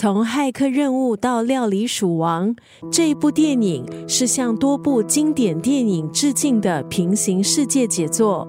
从骇客任务到料理鼠王，这一部电影是向多部经典电影致敬的平行世界杰作。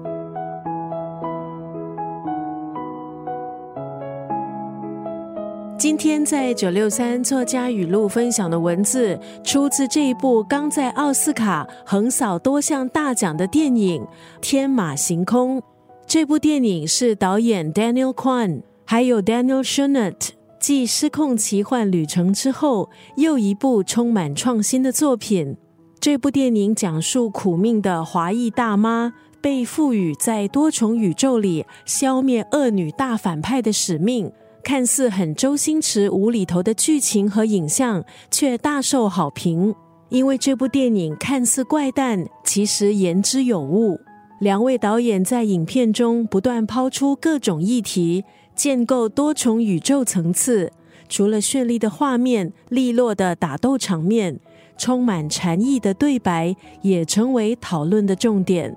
今天在九六三作家语录分享的文字，出自这一部刚在奥斯卡横扫多项大奖的电影《天马行空》。这部电影是导演 Daniel Kwan 还有 Daniel s h u n e t 继《失控奇幻旅程》之后，又一部充满创新的作品。这部电影讲述苦命的华裔大妈被赋予在多重宇宙里消灭恶女大反派的使命。看似很周星驰无厘头的剧情和影像，却大受好评。因为这部电影看似怪诞，其实言之有物。两位导演在影片中不断抛出各种议题。建构多重宇宙层次，除了绚丽的画面、利落的打斗场面、充满禅意的对白，也成为讨论的重点。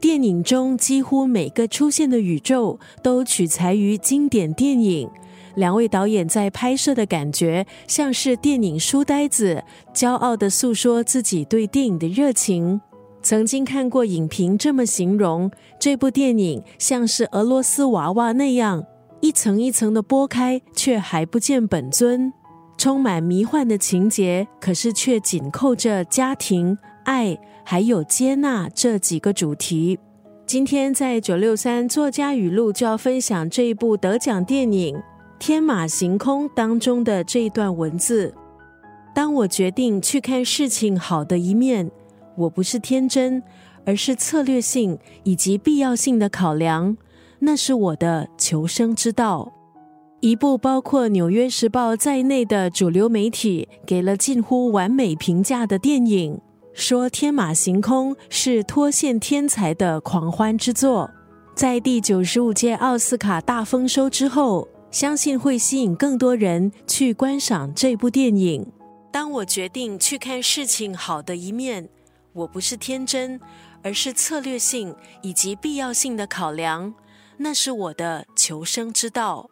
电影中几乎每个出现的宇宙都取材于经典电影。两位导演在拍摄的感觉像是电影书呆子，骄傲地诉说自己对电影的热情。曾经看过影评这么形容这部电影，像是俄罗斯娃娃那样。一层一层的剥开，却还不见本尊。充满迷幻的情节，可是却紧扣着家庭、爱还有接纳这几个主题。今天在九六三作家语录就要分享这一部得奖电影《天马行空》当中的这一段文字：当我决定去看事情好的一面，我不是天真，而是策略性以及必要性的考量。那是我的求生之道。一部包括《纽约时报》在内的主流媒体给了近乎完美评价的电影，说《天马行空》是脱线天才的狂欢之作。在第九十五届奥斯卡大丰收之后，相信会吸引更多人去观赏这部电影。当我决定去看事情好的一面，我不是天真，而是策略性以及必要性的考量。那是我的求生之道。